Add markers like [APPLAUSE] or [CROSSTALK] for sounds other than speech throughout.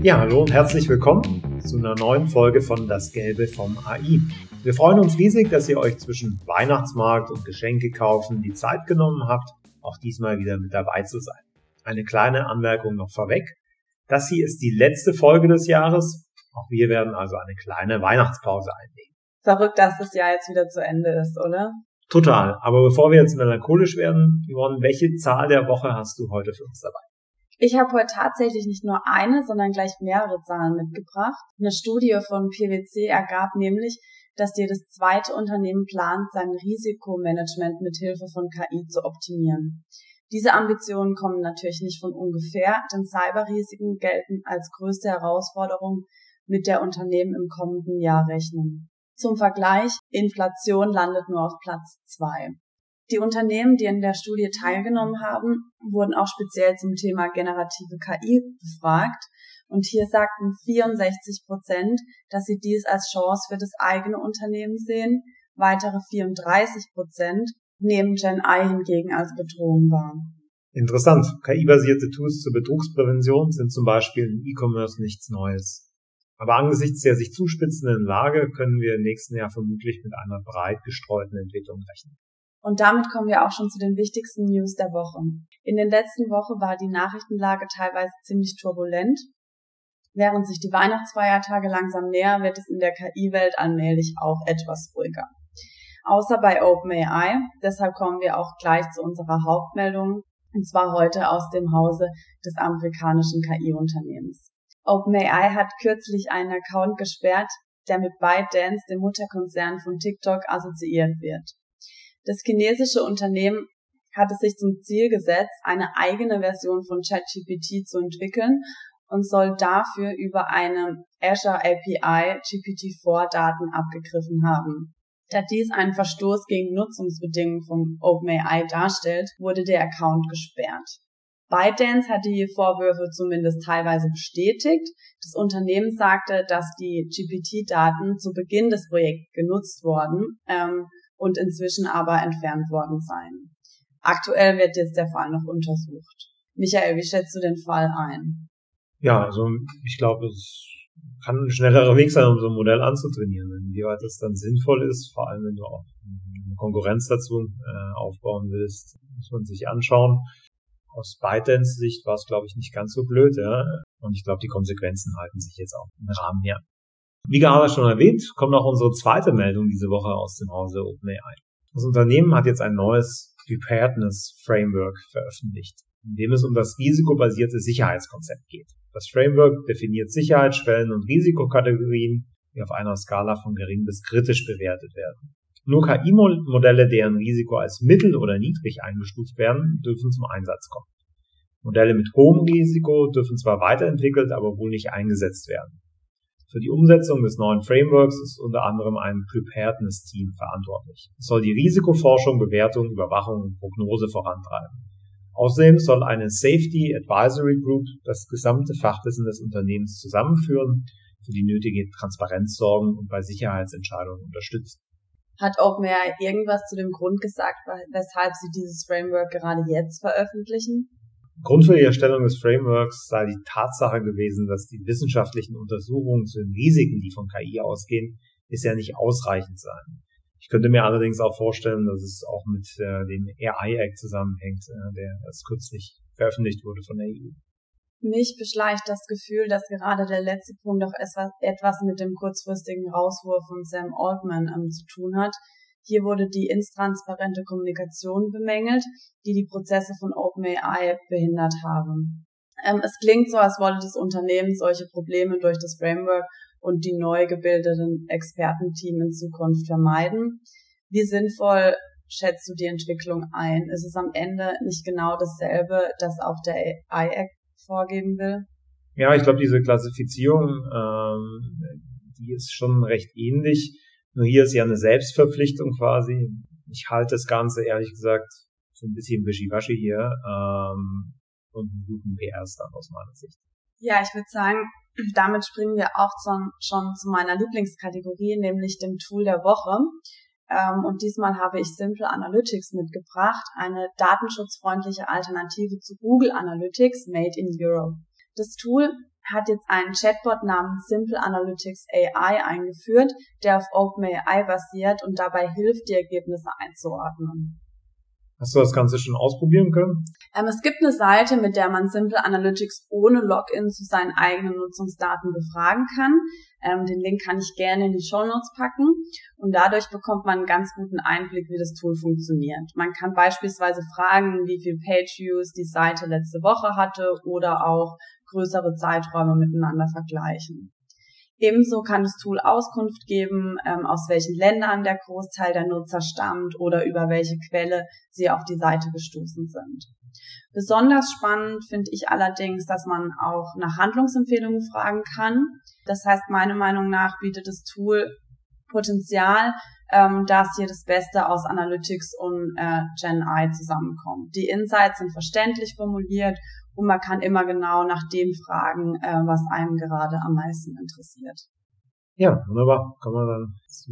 Ja, hallo und herzlich willkommen zu einer neuen Folge von Das Gelbe vom AI. Wir freuen uns riesig, dass ihr euch zwischen Weihnachtsmarkt und Geschenke kaufen die Zeit genommen habt, auch diesmal wieder mit dabei zu sein. Eine kleine Anmerkung noch vorweg. Das hier ist die letzte Folge des Jahres. Auch wir werden also eine kleine Weihnachtspause einlegen. Verrückt, dass das Jahr jetzt wieder zu Ende ist, oder? Total. Aber bevor wir jetzt melancholisch werden, Yvonne, welche Zahl der Woche hast du heute für uns dabei? Ich habe heute tatsächlich nicht nur eine, sondern gleich mehrere Zahlen mitgebracht. Eine Studie von PwC ergab nämlich, dass jedes zweite Unternehmen plant, sein Risikomanagement mit Hilfe von KI zu optimieren. Diese Ambitionen kommen natürlich nicht von ungefähr, denn Cyberrisiken gelten als größte Herausforderung, mit der Unternehmen im kommenden Jahr rechnen. Zum Vergleich, Inflation landet nur auf Platz zwei. Die Unternehmen, die in der Studie teilgenommen haben, wurden auch speziell zum Thema generative KI befragt. Und hier sagten 64 Prozent, dass sie dies als Chance für das eigene Unternehmen sehen. Weitere 34 Prozent nehmen Gen I hingegen als Bedrohung wahr. Interessant. KI-basierte Tools zur Betrugsprävention sind zum Beispiel im E-Commerce nichts Neues. Aber angesichts der sich zuspitzenden Lage können wir im nächsten Jahr vermutlich mit einer breit gestreuten Entwicklung rechnen. Und damit kommen wir auch schon zu den wichtigsten News der Woche. In den letzten Wochen war die Nachrichtenlage teilweise ziemlich turbulent. Während sich die Weihnachtsfeiertage langsam näher, wird es in der KI-Welt allmählich auch etwas ruhiger. Außer bei OpenAI. Deshalb kommen wir auch gleich zu unserer Hauptmeldung. Und zwar heute aus dem Hause des amerikanischen KI-Unternehmens. OpenAI hat kürzlich einen Account gesperrt, der mit ByteDance, dem Mutterkonzern von TikTok, assoziiert wird. Das chinesische Unternehmen hat es sich zum Ziel gesetzt, eine eigene Version von ChatGPT zu entwickeln und soll dafür über eine Azure API GPT-4 Daten abgegriffen haben. Da dies einen Verstoß gegen Nutzungsbedingungen von OpenAI darstellt, wurde der Account gesperrt. ByteDance hat die Vorwürfe zumindest teilweise bestätigt. Das Unternehmen sagte, dass die GPT-Daten zu Beginn des Projekts genutzt wurden ähm, und inzwischen aber entfernt worden sein. Aktuell wird jetzt der Fall noch untersucht. Michael, wie schätzt du den Fall ein? Ja, also ich glaube, es kann ein schnellerer Weg sein, um so ein Modell anzutrainieren. Inwieweit das dann sinnvoll ist, vor allem wenn du auch eine Konkurrenz dazu äh, aufbauen willst, muss man sich anschauen. Aus ByteDance Sicht war es, glaube ich, nicht ganz so blöd, ja. Und ich glaube, die Konsequenzen halten sich jetzt auch im Rahmen her. Wie gerade schon erwähnt, kommt auch unsere zweite Meldung diese Woche aus dem Hause OpenAI. Das Unternehmen hat jetzt ein neues Preparedness Framework veröffentlicht, in dem es um das risikobasierte Sicherheitskonzept geht. Das Framework definiert Sicherheitsschwellen und Risikokategorien, die auf einer Skala von gering bis kritisch bewertet werden. Nur KI-Modelle, deren Risiko als mittel oder niedrig eingestuft werden, dürfen zum Einsatz kommen. Modelle mit hohem Risiko dürfen zwar weiterentwickelt, aber wohl nicht eingesetzt werden. Für die Umsetzung des neuen Frameworks ist unter anderem ein Preparedness-Team verantwortlich. Es soll die Risikoforschung, Bewertung, Überwachung und Prognose vorantreiben. Außerdem soll eine Safety Advisory Group das gesamte Fachwissen des Unternehmens zusammenführen, für die nötige Transparenz sorgen und bei Sicherheitsentscheidungen unterstützen. Hat OpenAI irgendwas zu dem Grund gesagt, weshalb sie dieses Framework gerade jetzt veröffentlichen? Grund für die Erstellung des Frameworks sei die Tatsache gewesen, dass die wissenschaftlichen Untersuchungen zu den Risiken, die von KI ausgehen, bisher nicht ausreichend seien. Ich könnte mir allerdings auch vorstellen, dass es auch mit äh, dem AI Act zusammenhängt, äh, der erst kürzlich veröffentlicht wurde von der EU. Mich beschleicht das Gefühl, dass gerade der letzte Punkt auch etwas mit dem kurzfristigen Rauswurf von Sam Altman ähm, zu tun hat, hier wurde die intransparente Kommunikation bemängelt, die die Prozesse von OpenAI behindert haben. Ähm, es klingt so, als wolle das Unternehmen solche Probleme durch das Framework und die neu gebildeten Expertenteam in Zukunft vermeiden. Wie sinnvoll schätzt du die Entwicklung ein? Ist es am Ende nicht genau dasselbe, das auch der AI Act vorgeben will? Ja, ich glaube, diese Klassifizierung, ähm, die ist schon recht ähnlich. Nur hier ist ja eine Selbstverpflichtung quasi. Ich halte das Ganze ehrlich gesagt so ein bisschen wischiwaschi hier ähm, und einen guten PR-Stand aus meiner Sicht. Ja, ich würde sagen, damit springen wir auch zum, schon zu meiner Lieblingskategorie, nämlich dem Tool der Woche. Ähm, und diesmal habe ich Simple Analytics mitgebracht, eine datenschutzfreundliche Alternative zu Google Analytics made in Europe. Das Tool hat jetzt einen Chatbot namens Simple Analytics AI eingeführt, der auf OpenAI basiert und dabei hilft, die Ergebnisse einzuordnen. Hast du das Ganze schon ausprobieren können? Ähm, es gibt eine Seite, mit der man Simple Analytics ohne Login zu seinen eigenen Nutzungsdaten befragen kann. Ähm, den Link kann ich gerne in die Show Notes packen und dadurch bekommt man einen ganz guten Einblick, wie das Tool funktioniert. Man kann beispielsweise fragen, wie viel Page Views die Seite letzte Woche hatte oder auch größere Zeiträume miteinander vergleichen. Ebenso kann das Tool Auskunft geben, ähm, aus welchen Ländern der Großteil der Nutzer stammt oder über welche Quelle sie auf die Seite gestoßen sind. Besonders spannend finde ich allerdings, dass man auch nach Handlungsempfehlungen fragen kann. Das heißt, meiner Meinung nach bietet das Tool Potenzial, ähm, dass hier das Beste aus Analytics und äh, Gen I zusammenkommt. Die Insights sind verständlich formuliert und man kann immer genau nach dem fragen, äh, was einem gerade am meisten interessiert. Ja, wunderbar. Kommen wir dann zu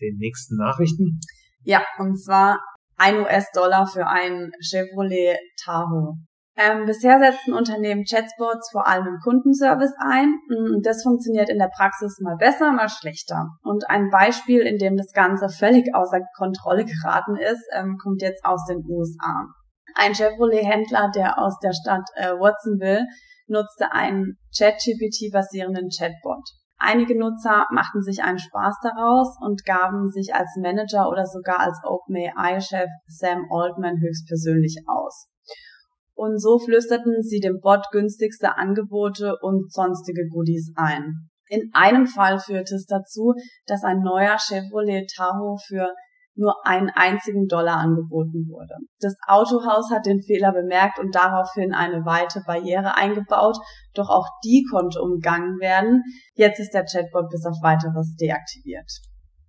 den nächsten Nachrichten. Ja, und zwar ein US-Dollar für einen Chevrolet Tahoe. Ähm, bisher setzen Unternehmen Chatbots vor allem im Kundenservice ein. Mm, das funktioniert in der Praxis mal besser, mal schlechter. Und ein Beispiel, in dem das Ganze völlig außer Kontrolle geraten ist, ähm, kommt jetzt aus den USA. Ein Chevrolet-Händler, der aus der Stadt äh, Watsonville, nutzte einen ChatGPT-basierenden Chatbot. Einige Nutzer machten sich einen Spaß daraus und gaben sich als Manager oder sogar als OpenAI-Chef Sam Altman höchstpersönlich aus. Und so flüsterten sie dem Bot günstigste Angebote und sonstige Goodies ein. In einem Fall führte es dazu, dass ein neuer Chevrolet Tahoe für nur einen einzigen Dollar angeboten wurde. Das Autohaus hat den Fehler bemerkt und daraufhin eine weite Barriere eingebaut, doch auch die konnte umgangen werden. Jetzt ist der Chatbot bis auf weiteres deaktiviert.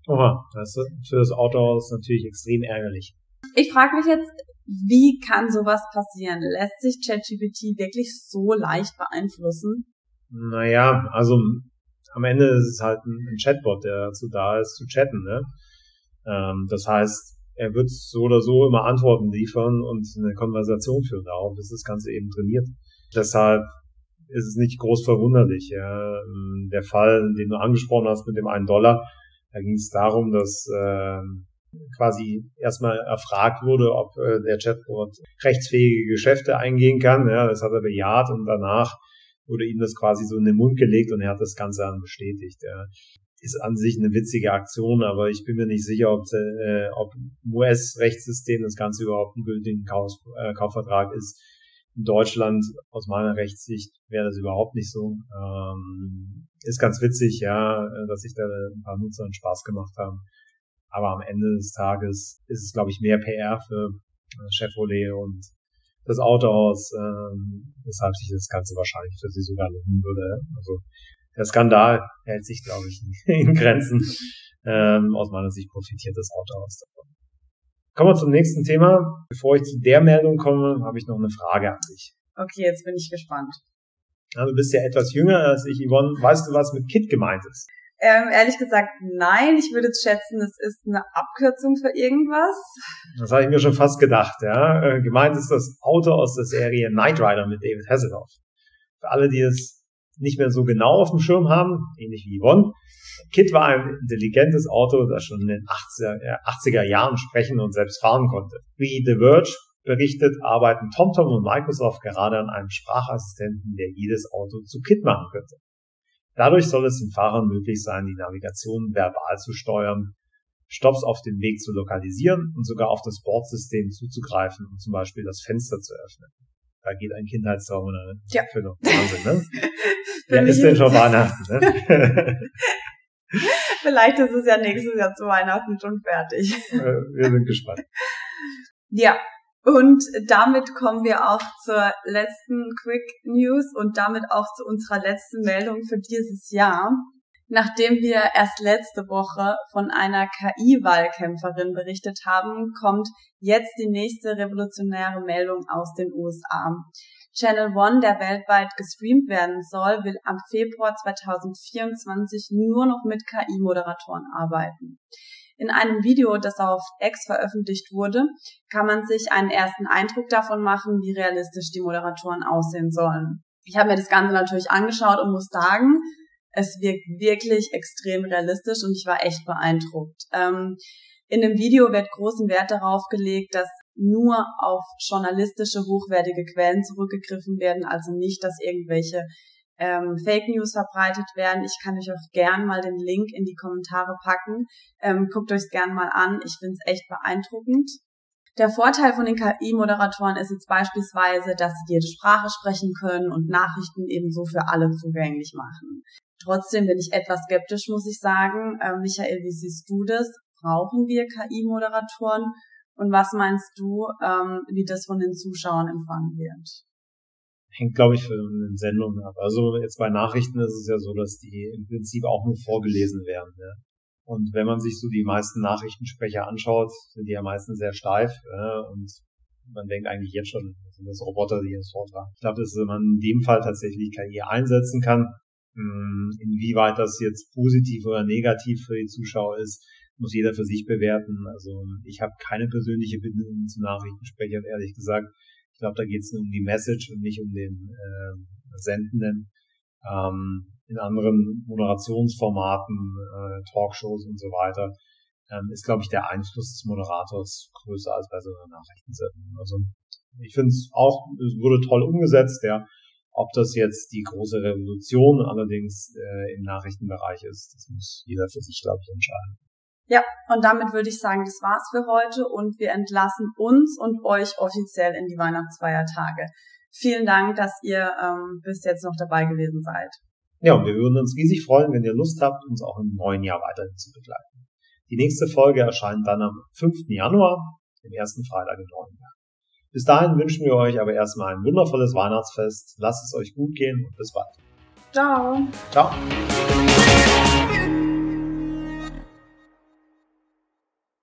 Oha, das ist für das Autohaus natürlich extrem ärgerlich. Ich frage mich jetzt, wie kann sowas passieren? Lässt sich ChatGPT wirklich so leicht beeinflussen? Naja, also am Ende ist es halt ein Chatbot, der dazu da ist, zu chatten. Ne? Ähm, das heißt, er wird so oder so immer Antworten liefern und eine Konversation führen. Darauf ist das Ganze eben trainiert. Deshalb ist es nicht groß verwunderlich. Ja. Ähm, der Fall, den du angesprochen hast mit dem einen Dollar, da ging es darum, dass äh, quasi erstmal erfragt wurde, ob äh, der Chatbot rechtsfähige Geschäfte eingehen kann. Ja, das hat er bejaht und danach wurde ihm das quasi so in den Mund gelegt und er hat das Ganze dann bestätigt. Ja ist an sich eine witzige Aktion, aber ich bin mir nicht sicher, ob, äh, ob im US-Rechtssystem das Ganze überhaupt ein gültiger Kauf, äh, Kaufvertrag ist. In Deutschland, aus meiner Rechtssicht, wäre das überhaupt nicht so. Ähm, ist ganz witzig, ja, dass sich da ein paar Nutzer Spaß gemacht haben. Aber am Ende des Tages ist es, glaube ich, mehr PR für äh, Chevrolet und das Autohaus, ähm, weshalb sich das Ganze wahrscheinlich für sie sogar lohnen würde. Also der Skandal hält sich, glaube ich, [LAUGHS] in Grenzen. Ähm, aus meiner Sicht profitiert das Autohaus davon. Kommen wir zum nächsten Thema. Bevor ich zu der Meldung komme, habe ich noch eine Frage an dich. Okay, jetzt bin ich gespannt. Ja, du bist ja etwas jünger als ich, Yvonne. Weißt du, was mit KIT gemeint ist? Ähm, ehrlich gesagt, nein. Ich würde schätzen, es ist eine Abkürzung für irgendwas. Das habe ich mir schon fast gedacht, ja. Äh, gemeint ist das Auto aus der Serie Knight Rider mit David Hasselhoff. Für alle, die es nicht mehr so genau auf dem Schirm haben, ähnlich wie Yvonne. Kit war ein intelligentes Auto, das schon in den 80er, 80er Jahren sprechen und selbst fahren konnte. Wie The Verge berichtet, arbeiten TomTom und Microsoft gerade an einem Sprachassistenten, der jedes Auto zu Kit machen könnte. Dadurch soll es den Fahrern möglich sein, die Navigation verbal zu steuern, Stops auf dem Weg zu lokalisieren und sogar auf das Bordsystem zuzugreifen, um zum Beispiel das Fenster zu öffnen. Da geht ein Kindheitstraum in eine ja. Erfüllung. Wahnsinn, ne? [LAUGHS] Wer ist denn schon Weihnachten, ne? [LAUGHS] Vielleicht ist es ja nächstes Jahr zu Weihnachten schon fertig. Äh, wir sind gespannt. [LAUGHS] Ja, und damit kommen wir auch zur letzten Quick News und damit auch zu unserer letzten Meldung für dieses Jahr. Nachdem wir erst letzte Woche von einer KI-Wahlkämpferin berichtet haben, kommt jetzt die nächste revolutionäre Meldung aus den USA. Channel One, der weltweit gestreamt werden soll, will am Februar 2024 nur noch mit KI-Moderatoren arbeiten. In einem Video, das auf X veröffentlicht wurde, kann man sich einen ersten Eindruck davon machen, wie realistisch die Moderatoren aussehen sollen. Ich habe mir das Ganze natürlich angeschaut und muss sagen, es wirkt wirklich extrem realistisch und ich war echt beeindruckt. Ähm, in dem Video wird großen Wert darauf gelegt, dass nur auf journalistische, hochwertige Quellen zurückgegriffen werden, also nicht, dass irgendwelche ähm, Fake News verbreitet werden. Ich kann euch auch gern mal den Link in die Kommentare packen. Ähm, guckt euch gern mal an. Ich finde es echt beeindruckend. Der Vorteil von den KI-Moderatoren ist jetzt beispielsweise, dass sie jede Sprache sprechen können und Nachrichten ebenso für alle zugänglich machen. Trotzdem bin ich etwas skeptisch, muss ich sagen. Ähm, Michael, wie siehst du das? Brauchen wir KI-Moderatoren? Und was meinst du, ähm, wie das von den Zuschauern empfangen wird? Hängt, glaube ich, von den Sendungen ab. Also jetzt bei Nachrichten ist es ja so, dass die im Prinzip auch nur vorgelesen werden. Ne? Und wenn man sich so die meisten Nachrichtensprecher anschaut, sind die ja meistens sehr steif. Äh, und man denkt eigentlich jetzt schon, sind das Roboter, die das vortragen. Ich glaube, dass man in dem Fall tatsächlich KI einsetzen kann. Hm, inwieweit das jetzt positiv oder negativ für die Zuschauer ist, muss jeder für sich bewerten. Also ich habe keine persönliche Bindung zu Nachrichtensprechern, ehrlich gesagt. Ich glaube, da geht es nur um die Message und nicht um den äh, Sendenden. Ähm, in anderen Moderationsformaten, äh, Talkshows und so weiter, ähm, ist, glaube ich, der Einfluss des Moderators größer als bei so einer Nachrichtensendung. Also ich finde es auch, es wurde toll umgesetzt, ja. Ob das jetzt die große Revolution allerdings äh, im Nachrichtenbereich ist, das muss jeder für sich, glaube ich, entscheiden. Ja, und damit würde ich sagen, das war's für heute und wir entlassen uns und euch offiziell in die Weihnachtsfeiertage. Vielen Dank, dass ihr ähm, bis jetzt noch dabei gewesen seid. Ja, und wir würden uns riesig freuen, wenn ihr Lust habt, uns auch im neuen Jahr weiterhin zu begleiten. Die nächste Folge erscheint dann am 5. Januar, dem ersten Freitag im neuen Jahr. Bis dahin wünschen wir euch aber erstmal ein wundervolles Weihnachtsfest. Lasst es euch gut gehen und bis bald. Ciao. Ciao.